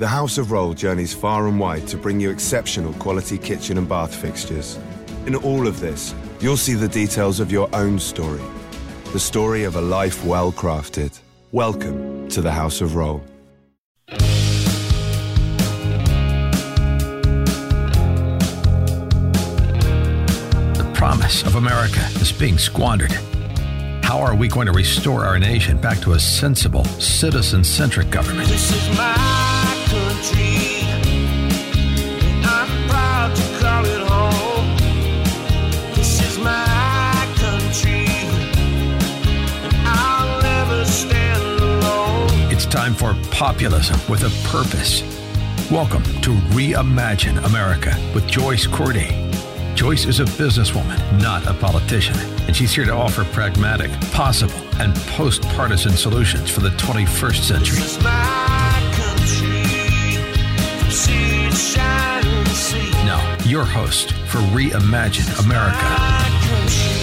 The House of Rohl journeys far and wide to bring you exceptional quality kitchen and bath fixtures. In all of this, you'll see the details of your own story. The story of a life well crafted. Welcome to the House of Rohl. The promise of America is being squandered. How are we going to restore our nation back to a sensible, citizen centric government? Time for populism with a purpose. Welcome to Reimagine America with Joyce Cordy. Joyce is a businesswoman, not a politician, and she's here to offer pragmatic, possible, and post partisan solutions for the 21st century. your host for Reimagine America,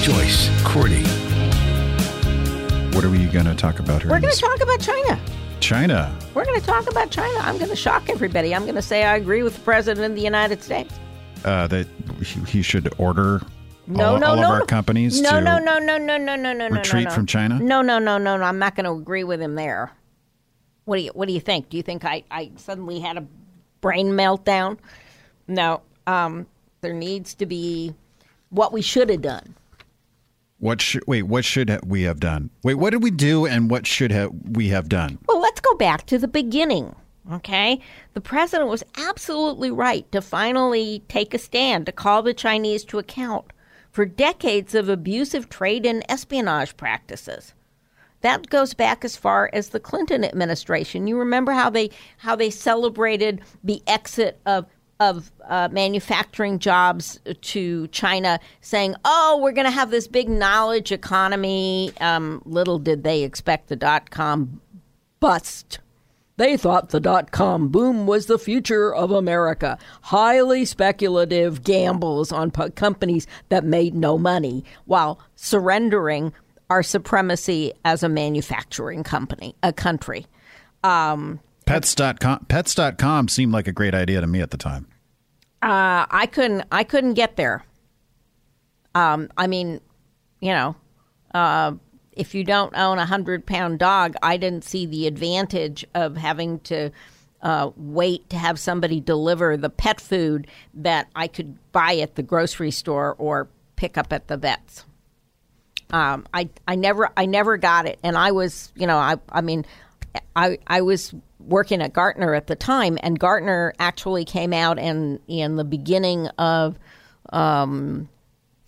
Joyce Cordy. What are we going to talk about here? We're going to talk about China. China. We're going to talk about China. I'm going to shock everybody. I'm going to say I agree with the president of the United States. Uh, that he should order no, all, no, all no, of our companies no, to no, no, no, no, no, no, no, retreat no, no. from China. No, no, no, no, no. I'm not going to agree with him there. What do you What do you think? Do you think I I suddenly had a brain meltdown? No, um, there needs to be what we should have done. What should wait? What should ha- we have done? Wait, what did we do, and what should ha- we have done? Well, let's go back to the beginning. Okay? The president was absolutely right to finally take a stand to call the Chinese to account for decades of abusive trade and espionage practices. That goes back as far as the Clinton administration. You remember how they how they celebrated the exit of of uh, manufacturing jobs to China, saying, "Oh, we're going to have this big knowledge economy." Um, little did they expect the dot com bust. They thought the dot com boom was the future of America. Highly speculative gambles on companies that made no money while surrendering our supremacy as a manufacturing company, a country. Pets.com. Pets.com seemed like a great idea to me at the time. Uh, I couldn't I couldn't get there. Um, I mean, you know, uh, if you don't own a hundred pound dog, I didn't see the advantage of having to uh, wait to have somebody deliver the pet food that I could buy at the grocery store or pick up at the vet's. Um, I I never I never got it, and I was you know I I mean I I was working at Gartner at the time, and Gartner actually came out and in the beginning of um,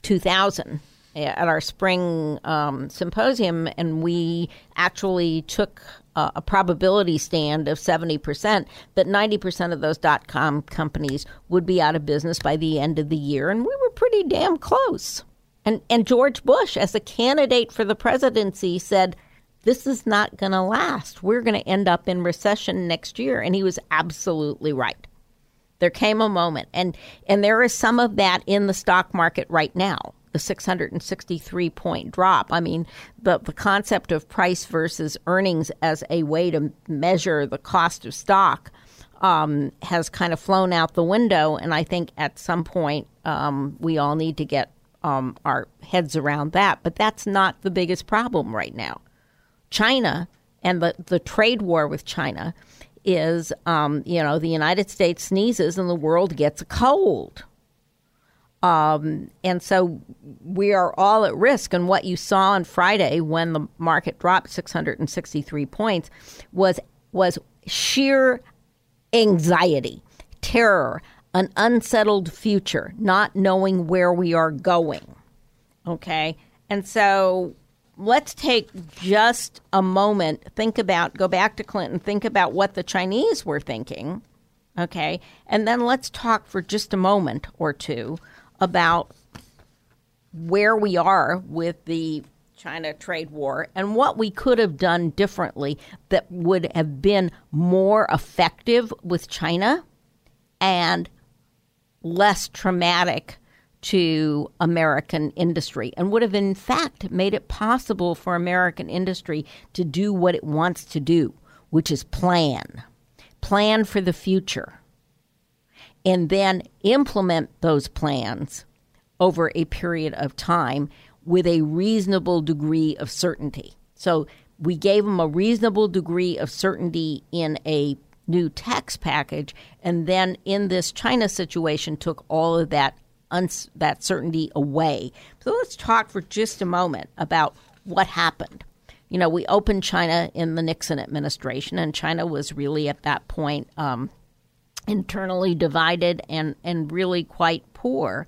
2000 at our spring um, symposium, and we actually took a probability stand of 70% that 90% of those dot com companies would be out of business by the end of the year, and we were pretty damn close. And, and George Bush, as a candidate for the presidency, said, This is not going to last. We're going to end up in recession next year. And he was absolutely right. There came a moment, and, and there is some of that in the stock market right now. The 663 point drop. I mean, the, the concept of price versus earnings as a way to measure the cost of stock um, has kind of flown out the window. And I think at some point um, we all need to get um, our heads around that. But that's not the biggest problem right now. China and the, the trade war with China is, um, you know, the United States sneezes and the world gets a cold. Um, and so we are all at risk. And what you saw on Friday when the market dropped 663 points was was sheer anxiety, terror, an unsettled future, not knowing where we are going. Okay. And so let's take just a moment, think about, go back to Clinton, think about what the Chinese were thinking. Okay. And then let's talk for just a moment or two about where we are with the China trade war and what we could have done differently that would have been more effective with China and less traumatic to American industry and would have, in fact, made it possible for American industry to do what it wants to do, which is plan. plan for the future, and then implement those plans over a period of time with a reasonable degree of certainty. So we gave them a reasonable degree of certainty in a new tax package, and then in this China situation, took all of that uns- that certainty away. So let's talk for just a moment about what happened. You know, we opened China in the Nixon administration, and China was really at that point um, internally divided and and really quite poor.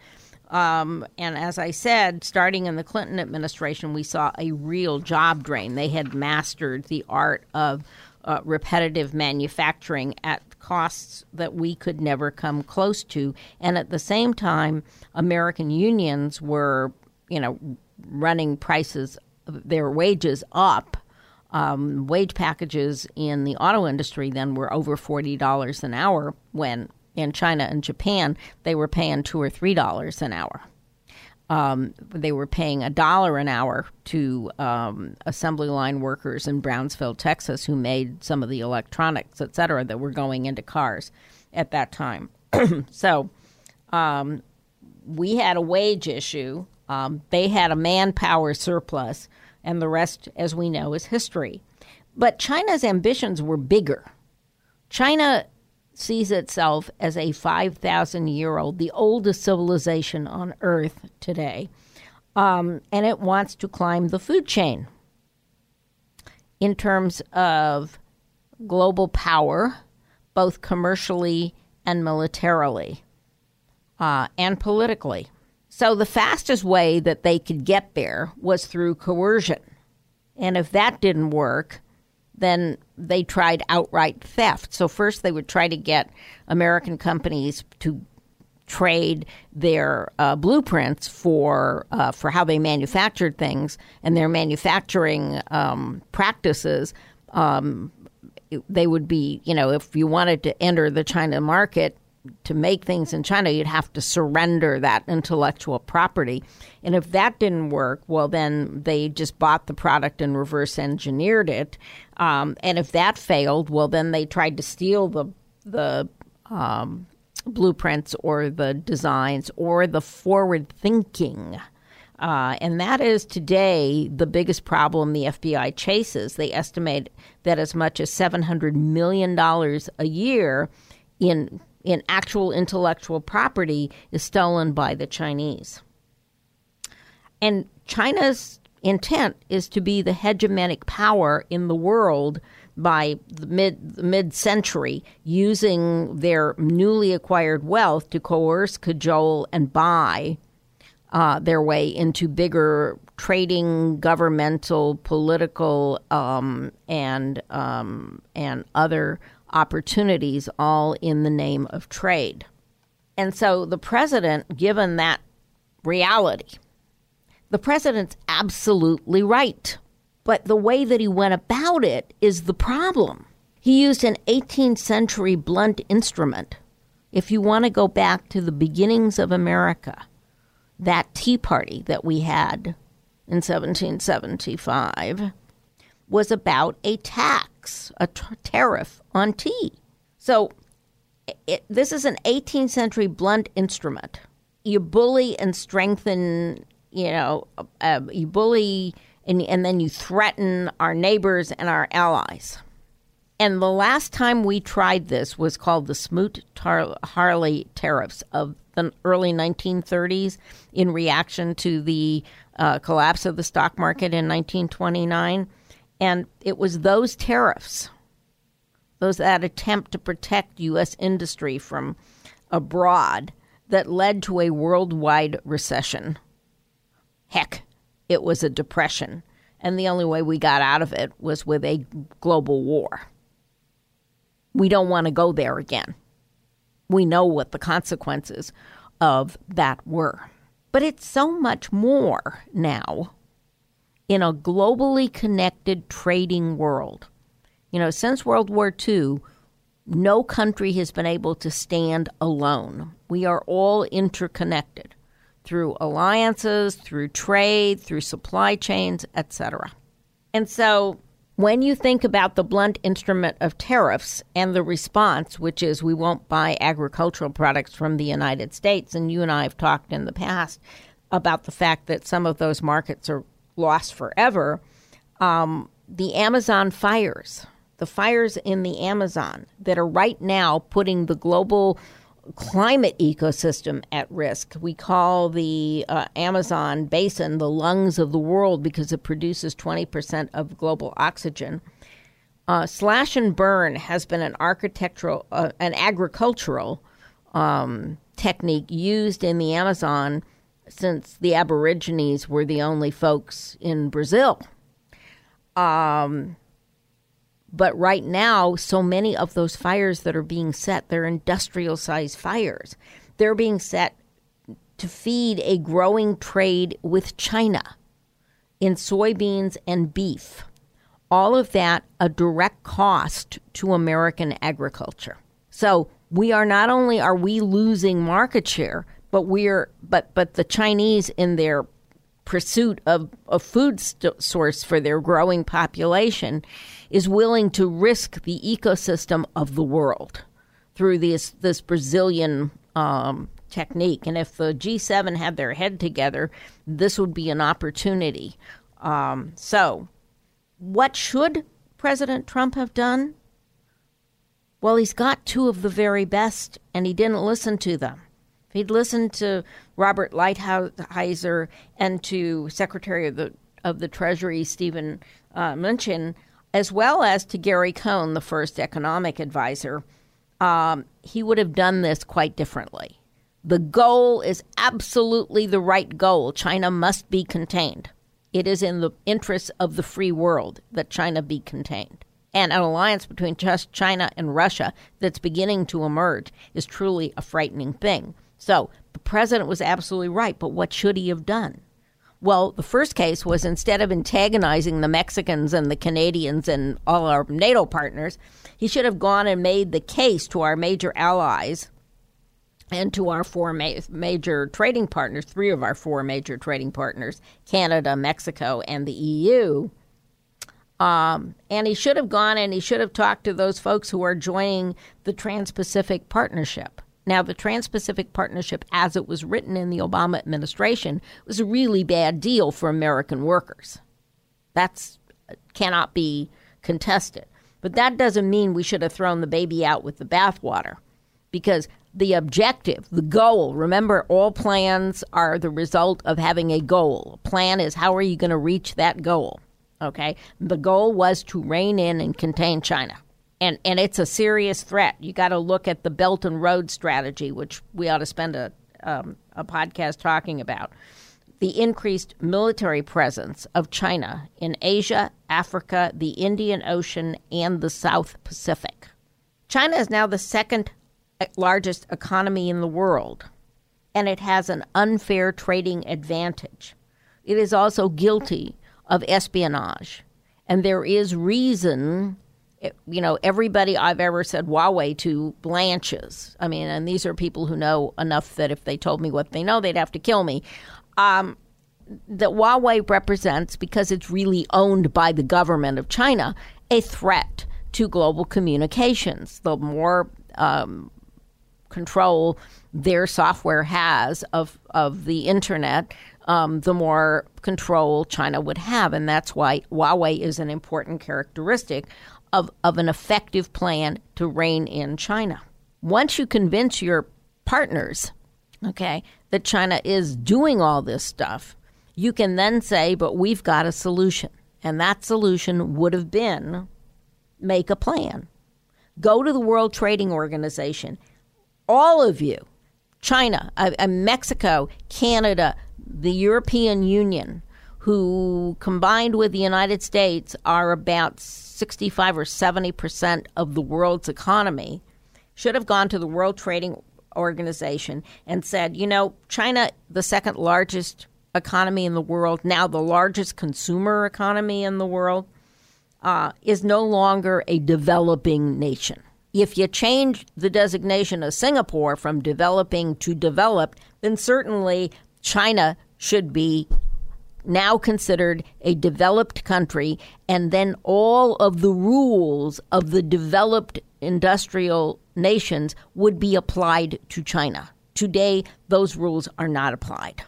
Um, and as I said, starting in the Clinton administration, we saw a real job drain. They had mastered the art of uh, repetitive manufacturing at costs that we could never come close to. And at the same time, American unions were, you know, running prices, their wages up. Um, wage packages in the auto industry then were over $40 an hour when in China and Japan, they were paying two or three dollars an hour. Um, they were paying a dollar an hour to um, assembly line workers in Brownsville, Texas, who made some of the electronics, et cetera, that were going into cars at that time. so um, we had a wage issue. Um, they had a manpower surplus, and the rest, as we know, is history. But China's ambitions were bigger. China sees itself as a 5,000 year old, the oldest civilization on Earth today, um, and it wants to climb the food chain in terms of global power, both commercially and militarily, uh, and politically. So the fastest way that they could get there was through coercion. And if that didn't work, then they tried outright theft. So first they would try to get American companies to trade their uh, blueprints for uh, for how they manufactured things and their manufacturing um, practices. Um, they would be, you know, if you wanted to enter the China market, to make things in China, you'd have to surrender that intellectual property. And if that didn't work, well, then they just bought the product and reverse engineered it. Um, and if that failed, well, then they tried to steal the the um, blueprints or the designs or the forward thinking. Uh, and that is today the biggest problem the FBI chases. They estimate that as much as $700 million a year in in actual intellectual property is stolen by the Chinese. And China's intent is to be the hegemonic power in the world by the mid mid century, using their newly acquired wealth to coerce, cajole, and buy uh, their way into bigger trading, governmental, political, um, and um, and other opportunities, all in the name of trade. And so the president, given that reality, the president's absolutely right. But the way that he went about it is the problem. He used an 18th century blunt instrument. If you want to go back to the beginnings of America, that Tea Party that we had in 1775 was about a tax, a t- tariff on tea. So it, this is an 18th century blunt instrument. You bully and strengthen, you know, uh, you bully and, and then you threaten our neighbors and our allies. And the last time we tried this was called the Smoot Hawley tariffs of the early 1930s in reaction to the uh, collapse of the stock market in 1929. And it was those tariffs, those that attempt to protect U.S. industry from abroad, that led to a worldwide recession. Heck, it was a depression. And the only way we got out of it was with a global war. We don't want to go there again. We know what the consequences of that were. But it's so much more now in a globally connected trading world. You know, since World War II, no country has been able to stand alone. We are all interconnected through alliances, through trade, through supply chains, etc. And so when you think about the blunt instrument of tariffs and the response, which is we won't buy agricultural products from the United States, and you and I have talked in the past about the fact that some of those markets are lost forever, um, the Amazon fires, the fires in the Amazon that are right now putting the global climate ecosystem at risk. We call the uh, Amazon basin the lungs of the world because it produces 20% of global oxygen. Uh, slash and burn has been an architectural, uh, an agricultural um, technique used in the Amazon since the Aborigines were the only folks in Brazil. Um, but right now, so many of those fires that are being set, they're industrial sized fires. They're being set to feed a growing trade with China in soybeans and beef. All of that a direct cost to American agriculture. So we are not only are we losing market share, but we're but but the Chinese in their pursuit of a food st- source for their growing population is willing to risk the ecosystem of the world through this this Brazilian um, technique. And if the G7 had their head together, this would be an opportunity. Um, so, what should President Trump have done? Well, he's got two of the very best, and he didn't listen to them. If he'd listened to Robert Lighthizer and to Secretary of the of the Treasury Stephen uh, Mnuchin, as well as to Gary Cohn, the first economic advisor, um, he would have done this quite differently. The goal is absolutely the right goal. China must be contained. It is in the interests of the free world that China be contained. And an alliance between just China and Russia that's beginning to emerge is truly a frightening thing. So the president was absolutely right, but what should he have done? Well, the first case was instead of antagonizing the Mexicans and the Canadians and all our NATO partners, he should have gone and made the case to our major allies and to our four ma- major trading partners, three of our four major trading partners Canada, Mexico, and the EU. Um, and he should have gone and he should have talked to those folks who are joining the Trans Pacific Partnership. Now, the Trans Pacific Partnership, as it was written in the Obama administration, was a really bad deal for American workers. That's uh, cannot be contested. But that doesn't mean we should have thrown the baby out with the bathwater because the objective, the goal, remember, all plans are the result of having a goal. A plan is how are you going to reach that goal? Okay? The goal was to rein in and contain China and and it's a serious threat. You got to look at the Belt and Road strategy, which we ought to spend a um, a podcast talking about. The increased military presence of China in Asia, Africa, the Indian Ocean, and the South Pacific. China is now the second largest economy in the world, and it has an unfair trading advantage. It is also guilty of espionage, and there is reason you know, everybody I've ever said Huawei to blanches. I mean, and these are people who know enough that if they told me what they know, they'd have to kill me. Um, that Huawei represents, because it's really owned by the government of China, a threat to global communications. The more um, control their software has of, of the internet, um, the more control China would have. And that's why Huawei is an important characteristic of, of an effective plan to rein in China. Once you convince your partners, okay, that China is doing all this stuff, you can then say, but we've got a solution. And that solution would have been make a plan. Go to the World Trading Organization. All of you, China, uh, Mexico, Canada, the European Union, who combined with the United States are about 65 or 70 percent of the world's economy, should have gone to the World Trading Organization and said, you know, China, the second largest economy in the world, now the largest consumer economy in the world, uh, is no longer a developing nation. If you change the designation of Singapore from developing to developed, then certainly China should be now considered a developed country, and then all of the rules of the developed industrial nations would be applied to China. Today, those rules are not applied.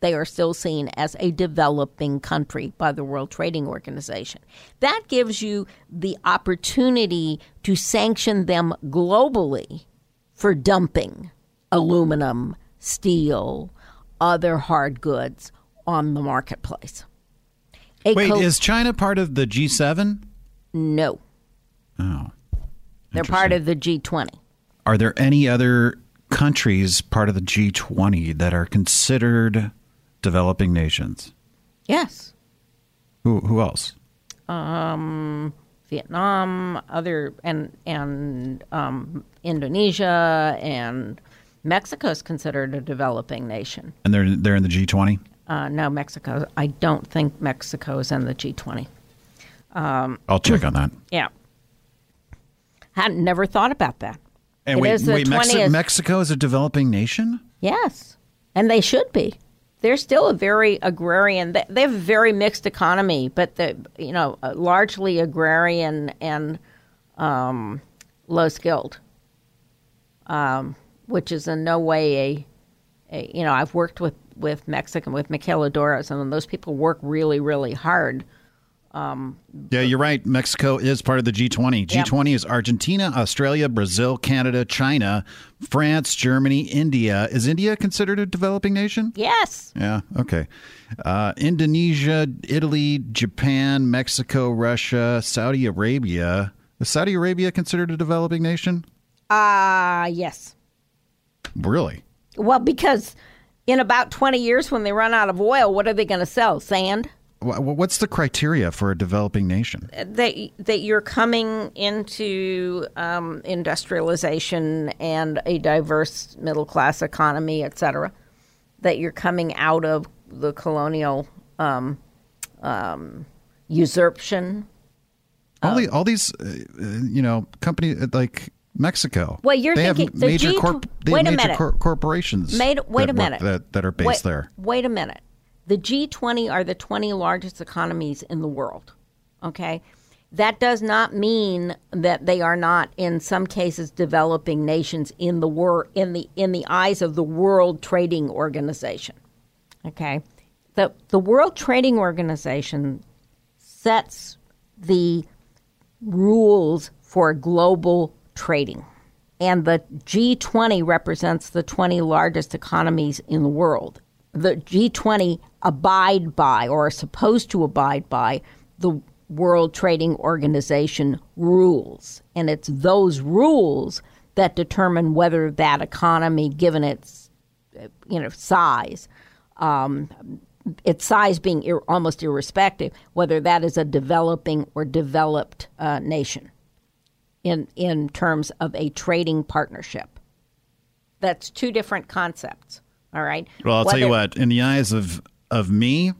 They are still seen as a developing country by the World Trading Organization. That gives you the opportunity to sanction them globally for dumping aluminum, steel, other hard goods on the marketplace. A Wait, co- is China part of the G7? no. Oh. They're part of the G20. Are there any other countries part of the G20 that are considered developing nations? Yes. Who who else? Vietnam, other and and um, Indonesia and Mexico is considered a developing nation. And they're they're in the G20? Uh, no, Mexico. I don't think Mexico is in the G20. I'll check on that. Yeah, had never thought about that. And It wait, is wait Mexi- Mexico is a developing nation? Yes, and they should be. They're still a very agrarian. They, they have a very mixed economy, but the you know largely agrarian and um, low skilled, um, which is in no way a, a you know I've worked with with Mexican with maquiladoras, and those people work really really hard. Yeah, you're right. Mexico is part of the G20. G20 is Argentina, Australia, Brazil, Canada, China, France, Germany, India. Is India considered a developing nation? Yes, Yeah, okay. Uh, Indonesia, Italy, Japan, Mexico, Russia, Saudi Arabia. Is Saudi Arabia considered a developing nation? ah yes. Really? Well, because in about twenty years, when they run out of oil, what are they going to sell? Sand. Wh- wh- What's the criteria for a developing nation? that that you're coming into um, industrialization and a diverse middle class economy, et cetera. That you're coming out of the colonial um, um, usurpation. All, the, all these, uh, uh, you know, companies like Mexico. Well, you're they thinking have the major G- corp- they wait have major minute. cor- corporations. Made, wait that a work- minute. that, that are based wait, there. Wait a minute. The G20 are the 20 largest economies in the world. Okay? That does not mean that they are not in some cases developing nations in the wor- in the in the eyes of the World Trading Organization. Okay? The the World Trading Organization sets the rules for global trading. And the G20 represents the 20 largest economies in the world. The G20 abide by, or are supposed to abide by, the World Trading Organization rules. And it's those rules that determine whether that economy, given its you know size, um, its size being ir- almost irrespective, whether that is a developing or developed uh, nation in in terms of a trading partnership. That's two different concepts. All right. Well, I'll tell you what. In the eyes of of me,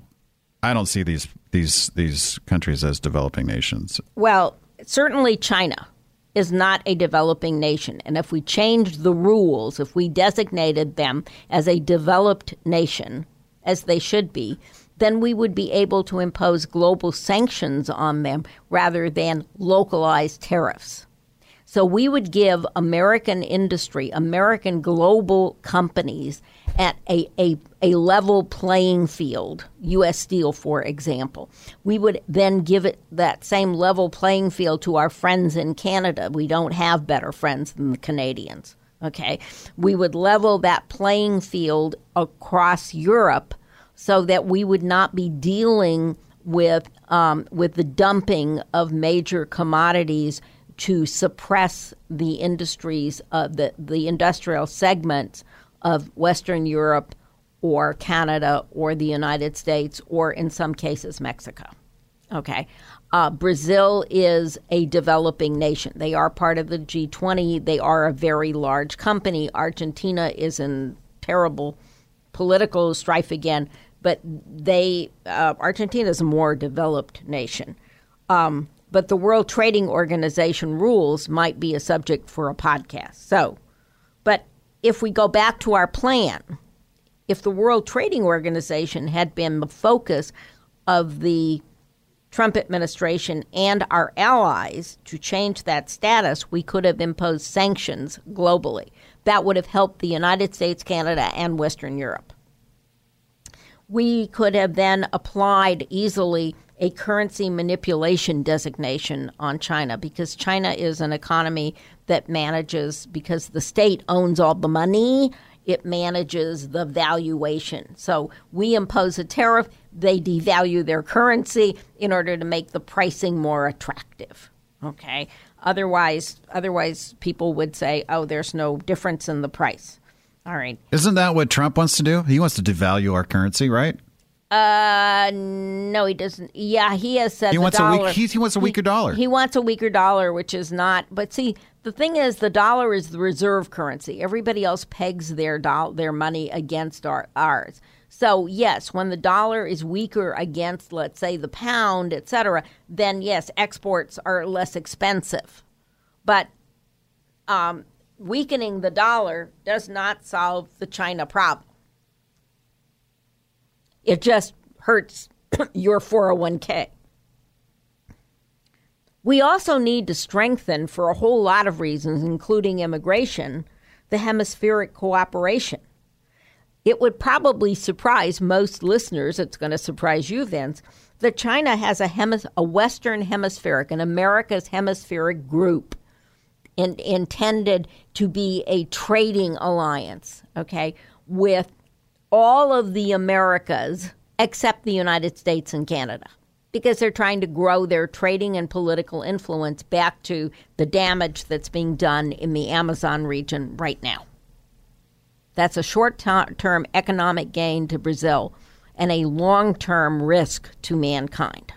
I don't see these these these countries as developing nations. Well, certainly China is not a developing nation. And if we changed the rules, if we designated them as a developed nation, as they should be, then we would be able to impose global sanctions on them rather than localized tariffs. So we would give American industry, American global companies at a, a, a level playing field, U.S. Steel, for example. We would then give it that same level playing field to our friends in Canada. We don't have better friends than the Canadians. Okay. We would level that playing field across Europe so that we would not be dealing with um, with the dumping of major commodities to suppress the industries of the the industrial segments of Western Europe or Canada or the United States or in some cases Mexico. Okay. Uh, Brazil is a developing nation. They are part of the G20. They are a very large company. Argentina is in terrible political strife again, but they uh, Argentina is a more developed nation. Um, but the World Trading Organization rules might be a subject for a podcast. So, but if we go back to our plan, if the World Trading Organization had been the focus of the Trump administration and our allies to change that status, we could have imposed sanctions globally. That would have helped the United States, Canada, and Western Europe. We could have then applied easily a currency manipulation designation on China because China is an economy that manages, because the state owns all the money, it manages the valuation. So we impose a tariff, they devalue their currency in order to make the pricing more attractive. Okay? Otherwise, otherwise people would say, "Oh, there's no difference in the price." All right. Isn't that what Trump wants to do? He wants to devalue our currency, right? Uh, no, he doesn't. Yeah, he has said He the wants a dollar. weak- he's- he wants a weaker dollar. He wants a weaker dollar, which is not. But see, the thing is, the dollar is the reserve currency. Everybody else pegs their doll their money against our, ours. So yes, when the dollar is weaker against, let's say, the pound, et cetera, then yes, exports are less expensive. But um, weakening the dollar does not solve the China problem. It just hurts your 401k. We also need to strengthen, for a whole lot of reasons, including immigration, the hemispheric cooperation. It would probably surprise most listeners, it's going to surprise you, Vince, that China has a, hemis- a Western hemispheric, an America's hemispheric group in, intended to be a trading alliance, okay, with all of the Americas except the United States and Canada because they're trying to grow their trading and political influence back to the damage that's being done in the Amazon region right now. That's a short term economic gain to Brazil and a long term risk to mankind.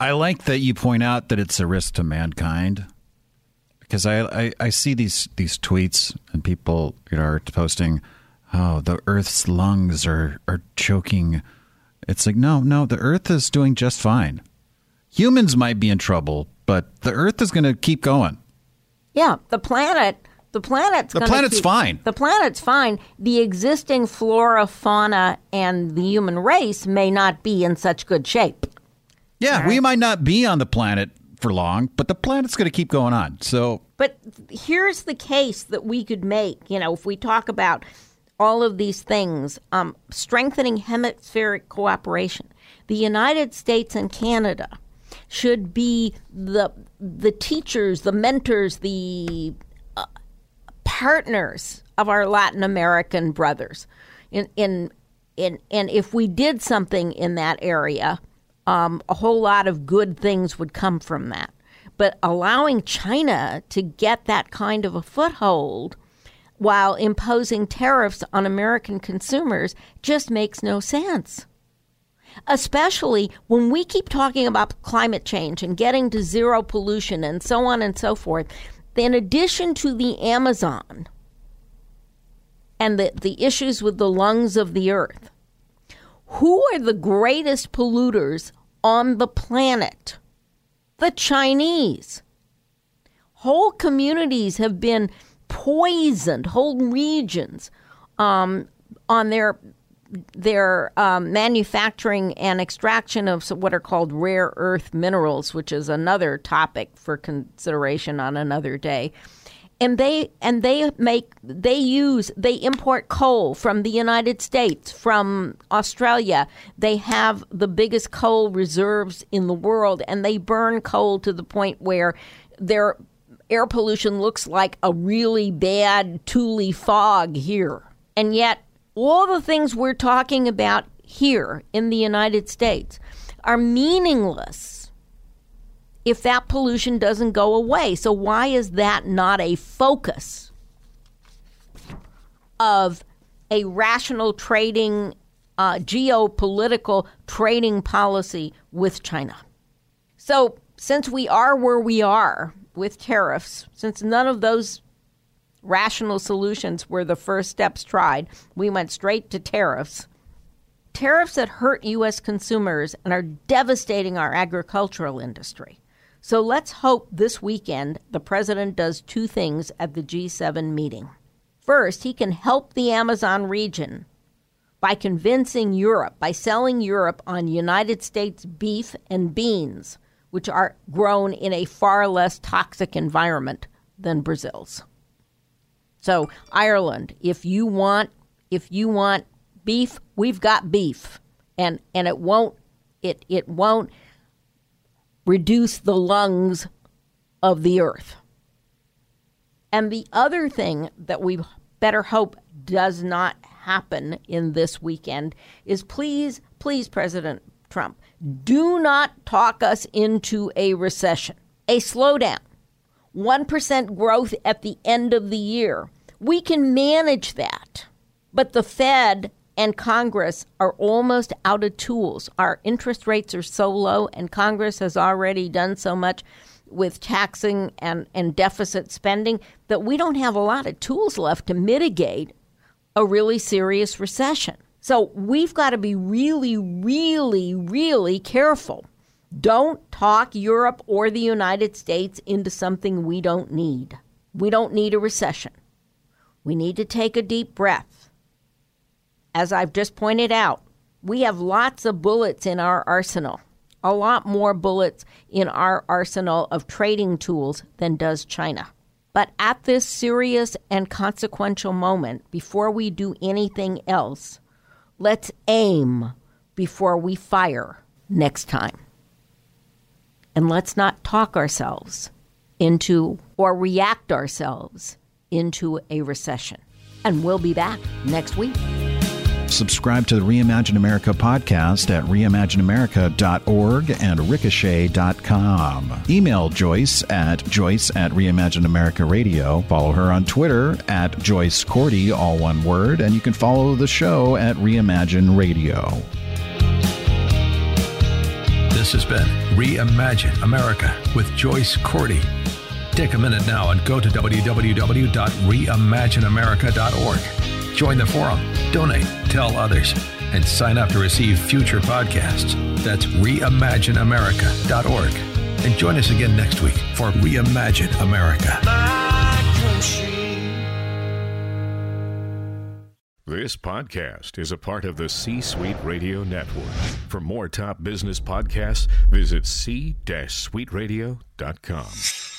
I like that you point out that it's a risk to mankind because I, I, I see these these tweets and people you know are posting, oh, the Earth's lungs are are choking. It's like no, no, the Earth is doing just fine. Humans might be in trouble, but the Earth is going to keep going. Yeah, the planet. The planet's The planet's keep- fine. The planet's fine. The existing flora, fauna, and the human race may not be in such good shape. Yeah, we might not be on the planet for long, but the planet's going to keep going on. So But here's the case that we could make. You know, if we talk about all of these things, um, strengthening hemispheric cooperation, the United States and Canada should be the the teachers, the mentors, the uh, partners of our Latin American brothers. In in in and if we did something in that area, um, a whole lot of good things would come from that. But allowing China to get that kind of a foothold while imposing tariffs on American consumers just makes no sense. Especially when we keep talking about climate change and getting to zero pollution and so on and so forth. In addition to the Amazon and the, the issues with the lungs of the earth, who are the greatest polluters on the planet? The Chinese. Whole communities have been poisoned, whole regions, um, on their their um, manufacturing and extraction of what are called rare earth minerals, which is another topic for consideration on another day. And they and they make they use they import coal from the United States, from Australia. They have the biggest coal reserves in the world, and they burn coal to the point where their air pollution looks like a really bad Tule fog here. And yet all the things we're talking about here in the United States are meaningless if that pollution doesn't go away. So, why is that not a focus of a rational trading, uh, geopolitical trading policy with China? So, since we are where we are with tariffs, since none of those rational solutions were the first steps tried. We went straight to tariffs. Tariffs that hurt U.S. consumers and are devastating our agricultural industry. So let's hope this weekend the president does two things at the G7 meeting. First, he can help the Amazon region by convincing Europe, by selling Europe on United States beef and beans, which are grown in a far less toxic environment than Brazil's. So Ireland, if you want if you want beef, we've got beef. And and it won't it it won't reduce the lungs of the earth. And the other thing that we better hope does not happen in this weekend is please, please, President Trump, do not talk us into a recession, a slowdown, 1% growth at the end of the year. We can manage that. But the Fed and Congress are almost out of tools. Our interest rates are so low, and Congress has already done so much with taxing and, and deficit spending that we don't have a lot of tools left to mitigate a really serious recession. So we've got to be really, really, really careful. Don't talk Europe or the United States into something we don't need. We don't need a recession. We need to take a deep breath. As I've just pointed out, we have lots of bullets in our arsenal a lot more bullets in our arsenal of trading tools than does China. But at this serious and consequential moment, before we do anything else, let's aim before we fire next time. And let's not talk ourselves into or react ourselves into a recession. And we'll be back next week. Subscribe to the Reimagine America podcast at reimagineamerica.org and ricochet.com. Email Joyce at joyce at Reimagine America Radio. Follow her on Twitter at Joyce Cordy, all one word, and you can follow the show at Reimagine Radio. This has been Reimagine America with Joyce Cordy. Take a minute now and go to www.reimagineamerica.org. Join the forum, donate, tell others, and sign up to receive future podcasts. That's reimagineamerica.org. And join us again next week for Reimagine America. This podcast is a part of the C Suite Radio Network. For more top business podcasts, visit c-suiteradio.com.